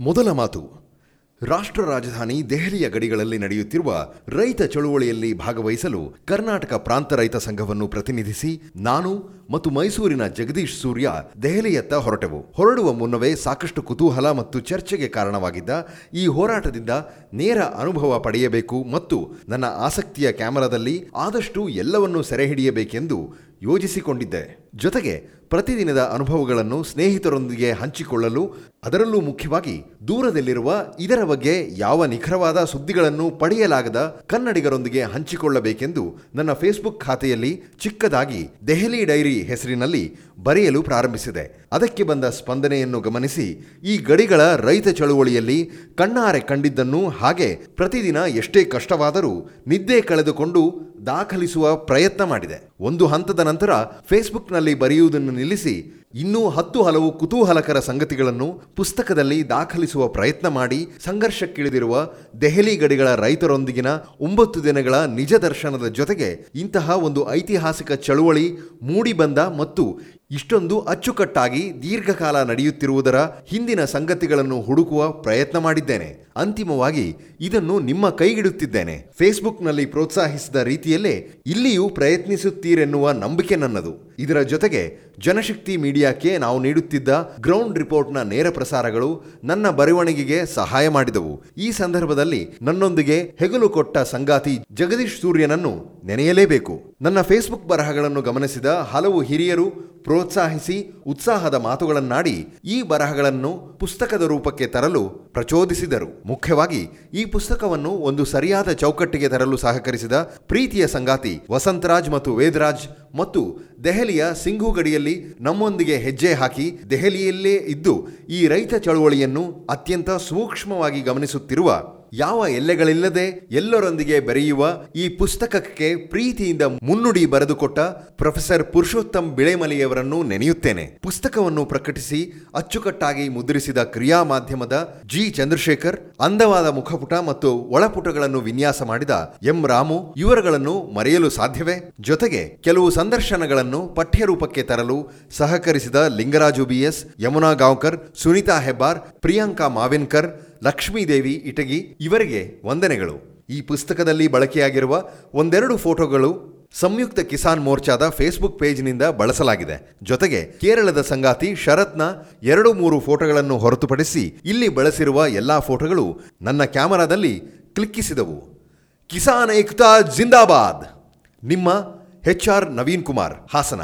ಮೊದಲ ಮಾತು, ರಾಷ್ಟ್ರ ರಾಜಧಾನಿ ದೆಹಲಿಯ ಗಡಿಗಳಲ್ಲಿ ನಡೆಯುತ್ತಿರುವ ರೈತ ಚಳುವಳಿಯಲ್ಲಿ ಭಾಗವಹಿಸಲು ಕರ್ನಾಟಕ ಪ್ರಾಂತ ರೈತ ಸಂಘವನ್ನು ಪ್ರತಿನಿಧಿಸಿ ನಾನು ಮತ್ತು ಮೈಸೂರಿನ ಜಗದೀಶ್ ಸೂರ್ಯ ದೆಹಲಿಯತ್ತ ಹೊರಟೆವು. ಹೊರಡುವ ಮುನ್ನವೇ ಸಾಕಷ್ಟು ಕುತೂಹಲ ಮತ್ತು ಚರ್ಚೆಗೆ ಕಾರಣವಾಗಿದ್ದ ಈ ಹೋರಾಟದಿಂದ ನೇರ ಅನುಭವ ಪಡೆಯಬೇಕು ಮತ್ತು ನನ್ನ ಆಸಕ್ತಿಯ ಕ್ಯಾಮರಾದಲ್ಲಿ ಆದಷ್ಟು ಎಲ್ಲವನ್ನೂ ಸೆರೆಹಿಡಿಯಬೇಕೆಂದು ಯೋಜಿಸಿಕೊಂಡಿದ್ದೆ. ಜೊತೆಗೆ ಪ್ರತಿದಿನದ ಅನುಭವಗಳನ್ನು ಸ್ನೇಹಿತರೊಂದಿಗೆ ಹಂಚಿಕೊಳ್ಳಲು, ಅದರಲ್ಲೂ ಮುಖ್ಯವಾಗಿ ದೂರದಲ್ಲಿರುವ ಇದರ ಬಗ್ಗೆ ಯಾವ ನಿಖರವಾದ ಸುದ್ದಿಗಳನ್ನು ಪಡೆಯಲಾಗದ ಕನ್ನಡಿಗರೊಂದಿಗೆ ಹಂಚಿಕೊಳ್ಳಬೇಕೆಂದು ನನ್ನ ಫೇಸ್ಬುಕ್ ಖಾತೆಯಲ್ಲಿ ಚಿಕ್ಕದಾಗಿ ದೆಹಲಿ ಡೈರಿ ಹೆಸರಿನಲ್ಲಿ ಬರೆಯಲು ಪ್ರಾರಂಭಿಸಿದೆ. ಅದಕ್ಕೆ ಬಂದ ಸ್ಪಂದನೆಯನ್ನು ಗಮನಿಸಿ, ಈ ಗಡಿಗಳ ರೈತ ಚಳುವಳಿಯಲ್ಲಿ ಕಣ್ಣಾರೆ ಕಂಡಿದ್ದನ್ನು ಹಾಗೆ ಪ್ರತಿದಿನ ಎಷ್ಟೇ ಕಷ್ಟವಾದರೂ ನಿದ್ದೆ ಕಳೆದುಕೊಂಡು ದಾಖಲಿಸುವ ಪ್ರಯತ್ನ ಮಾಡಿದೆ. ಒಂದು ಹಂತದ ನಂತರ ಫೇಸ್ಬುಕ್ನಲ್ಲಿ ಬರೆಯುವುದನ್ನು ನಿಲ್ಲಿಸಿ, ಇನ್ನೂ ಹತ್ತು ಹಲವು ಕುತೂಹಲಕರ ಸಂಗತಿಗಳನ್ನು ಪುಸ್ತಕದಲ್ಲಿ ದಾಖಲಿಸುವ ಪ್ರಯತ್ನ ಮಾಡಿ ಸಂಘರ್ಷಕ್ಕಿಳಿದಿರುವ ದೆಹಲಿ ಗಡಿಗಳ ರೈತರೊಂದಿಗಿನ ಒಂಬತ್ತು ದಿನಗಳ ನಿಜ ದರ್ಶನದ ಜೊತೆಗೆ ಇಂತಹ ಒಂದು ಐತಿಹಾಸಿಕ ಚಳುವಳಿ ಮೂಡಿಬಂದ ಮತ್ತು ಇಷ್ಟೊಂದು ಅಚ್ಚುಕಟ್ಟಾಗಿ ದೀರ್ಘಕಾಲ ನಡೆಯುತ್ತಿರುವುದರ ಹಿಂದಿನ ಸಂಗತಿಗಳನ್ನು ಹುಡುಕುವ ಪ್ರಯತ್ನ ಮಾಡಿದ್ದೇನೆ. ಅಂತಿಮವಾಗಿ ಇದನ್ನು ನಿಮ್ಮ ಕೈಗಿಡುತ್ತಿದ್ದೇನೆ. ಫೇಸ್ಬುಕ್ನಲ್ಲಿ ಪ್ರೋತ್ಸಾಹಿಸಿದ ರೀತಿಯಲ್ಲೇ ಇಲ್ಲಿಯೂ ಪ್ರಯತ್ನಿಸುತ್ತೀರೆನ್ನುವ ನಂಬಿಕೆ ನನ್ನದು. ಇದರ ಜೊತೆಗೆ ಜನಶಕ್ತಿ ಮೀಡಿಯಾಕ್ಕೆ ನಾವು ನೀಡುತ್ತಿದ್ದ ಗ್ರೌಂಡ್ ರಿಪೋರ್ಟ್ನ ನೇರ ಪ್ರಸಾರಗಳು ನನ್ನ ಬರವಣಿಗೆಗೆ ಸಹಾಯ ಮಾಡಿದವು. ಈ ಸಂದರ್ಭದಲ್ಲಿ ನನ್ನೊಂದಿಗೆ ಹೆಗಲು ಕೊಟ್ಟ ಸಂಗಾತಿ ಜಗದೀಶ್ ಸೂರ್ಯನನ್ನು ನೆನೆಯಲೇಬೇಕು. ನನ್ನ ಫೇಸ್ಬುಕ್ ಬರಹಗಳನ್ನು ಗಮನಿಸಿದ ಹಲವು ಹಿರಿಯರು ಪ್ರೋತ್ಸಾಹಿಸಿ ಉತ್ಸಾಹದ ಮಾತುಗಳನ್ನಾಡಿ ಈ ಬರಹಗಳನ್ನು ಪುಸ್ತಕದ ರೂಪಕ್ಕೆ ತರಲು ಪ್ರಚೋದಿಸಿದರು. ಮುಖ್ಯವಾಗಿ ಈ ಪುಸ್ತಕವನ್ನು ಒಂದು ಸರಿಯಾದ ಚೌಕಟ್ಟಿಗೆ ತರಲು ಸಹಕರಿಸಿದ ಪ್ರೀತಿಯ ಸಂಗಾತಿ ವಸಂತರಾಜ್ ಮತ್ತು ವೇದರಾಜ್ ಮತ್ತು ದೆಹಲಿಯ ಸಿಂಘು ಗಡಿಯಲ್ಲಿ ನಮ್ಮೊಂದಿಗೆ ಹೆಜ್ಜೆ ಹಾಕಿ ದೆಹಲಿಯಲ್ಲೇ ಇದ್ದು ಈ ರೈತ ಚಳುವಳಿಯನ್ನು ಅತ್ಯಂತ ಸೂಕ್ಷ್ಮವಾಗಿ ಗಮನಿಸುತ್ತಿರುವ ಯಾವ ಎಲ್ಲೆಗಳಿಲ್ಲದೆ ಎಲ್ಲರೊಂದಿಗೆ ಬೆರೆಯುವ ಈ ಪುಸ್ತಕಕ್ಕೆ ಪ್ರೀತಿಯಿಂದ ಮುನ್ನುಡಿ ಬರೆದುಕೊಟ್ಟ ಪ್ರೊಫೆಸರ್ ಪುರುಷೋತ್ತಮ್ ಬಿಳೆಮಲೆಯವರನ್ನು ನೆನೆಯುತ್ತೇನೆ. ಪುಸ್ತಕವನ್ನು ಪ್ರಕಟಿಸಿ ಅಚ್ಚುಕಟ್ಟಾಗಿ ಮುದ್ರಿಸಿದ ಕ್ರಿಯಾ ಮಾಧ್ಯಮದ ಜಿ. ಚಂದ್ರಶೇಖರ್, ಅಂದವಾದ ಮುಖಪುಟ ಮತ್ತು ಒಳಪುಟಗಳನ್ನು ವಿನ್ಯಾಸ ಮಾಡಿದ ಎಂ. ರಾಮು ಇವರುಗಳನ್ನು ಮರೆಯಲು ಸಾಧ್ಯವೇ? ಜೊತೆಗೆ ಕೆಲವು ಸಂದರ್ಶನಗಳನ್ನು ಪಠ್ಯರೂಪಕ್ಕೆ ತರಲು ಸಹಕರಿಸಿದ ಲಿಂಗರಾಜು ಬಿಎಸ್ ಯಮುನಾ ಗಾಂವ್ಕರ್, ಸುನೀತಾ ಹೆಬ್ಬಾರ್, ಪ್ರಿಯಾಂಕಾ ಮಾವಿನ್ಕರ್ ಲಕ್ಷ್ಮೀದೇವಿ ಇಟಗಿ, ಇವರಿಗೆ ವಂದನೆಗಳು. ಈ ಪುಸ್ತಕದಲ್ಲಿ ಬಳಕೆಯಾಗಿರುವ ಒಂದೆರಡು ಫೋಟೋಗಳು ಸಂಯುಕ್ತ ಕಿಸಾನ್ ಮೋರ್ಚಾದ ಫೇಸ್ಬುಕ್ ಪೇಜ್ನಿಂದ ಬಳಸಲಾಗಿದೆ. ಜೊತೆಗೆ ಕೇರಳದ ಸಂಗಾತಿ ಶರತ್ನ ಎರಡು ಮೂರು ಫೋಟೋಗಳನ್ನು ಹೊರತುಪಡಿಸಿ ಇಲ್ಲಿ ಬಳಸಿರುವ ಎಲ್ಲಾ ಫೋಟೋಗಳು ನನ್ನ ಕ್ಯಾಮರಾದಲ್ಲಿ ಕ್ಲಿಕ್ಕಿಸಿದವು. ಕಿಸಾನ್ ಏಕ್ತಾ ಜಿಂದಾಬಾದ್. ನಿಮ್ಮ ಎಚ್ ಆರ್ ನವೀನ್ ಕುಮಾರ್ ಹಾಸನ.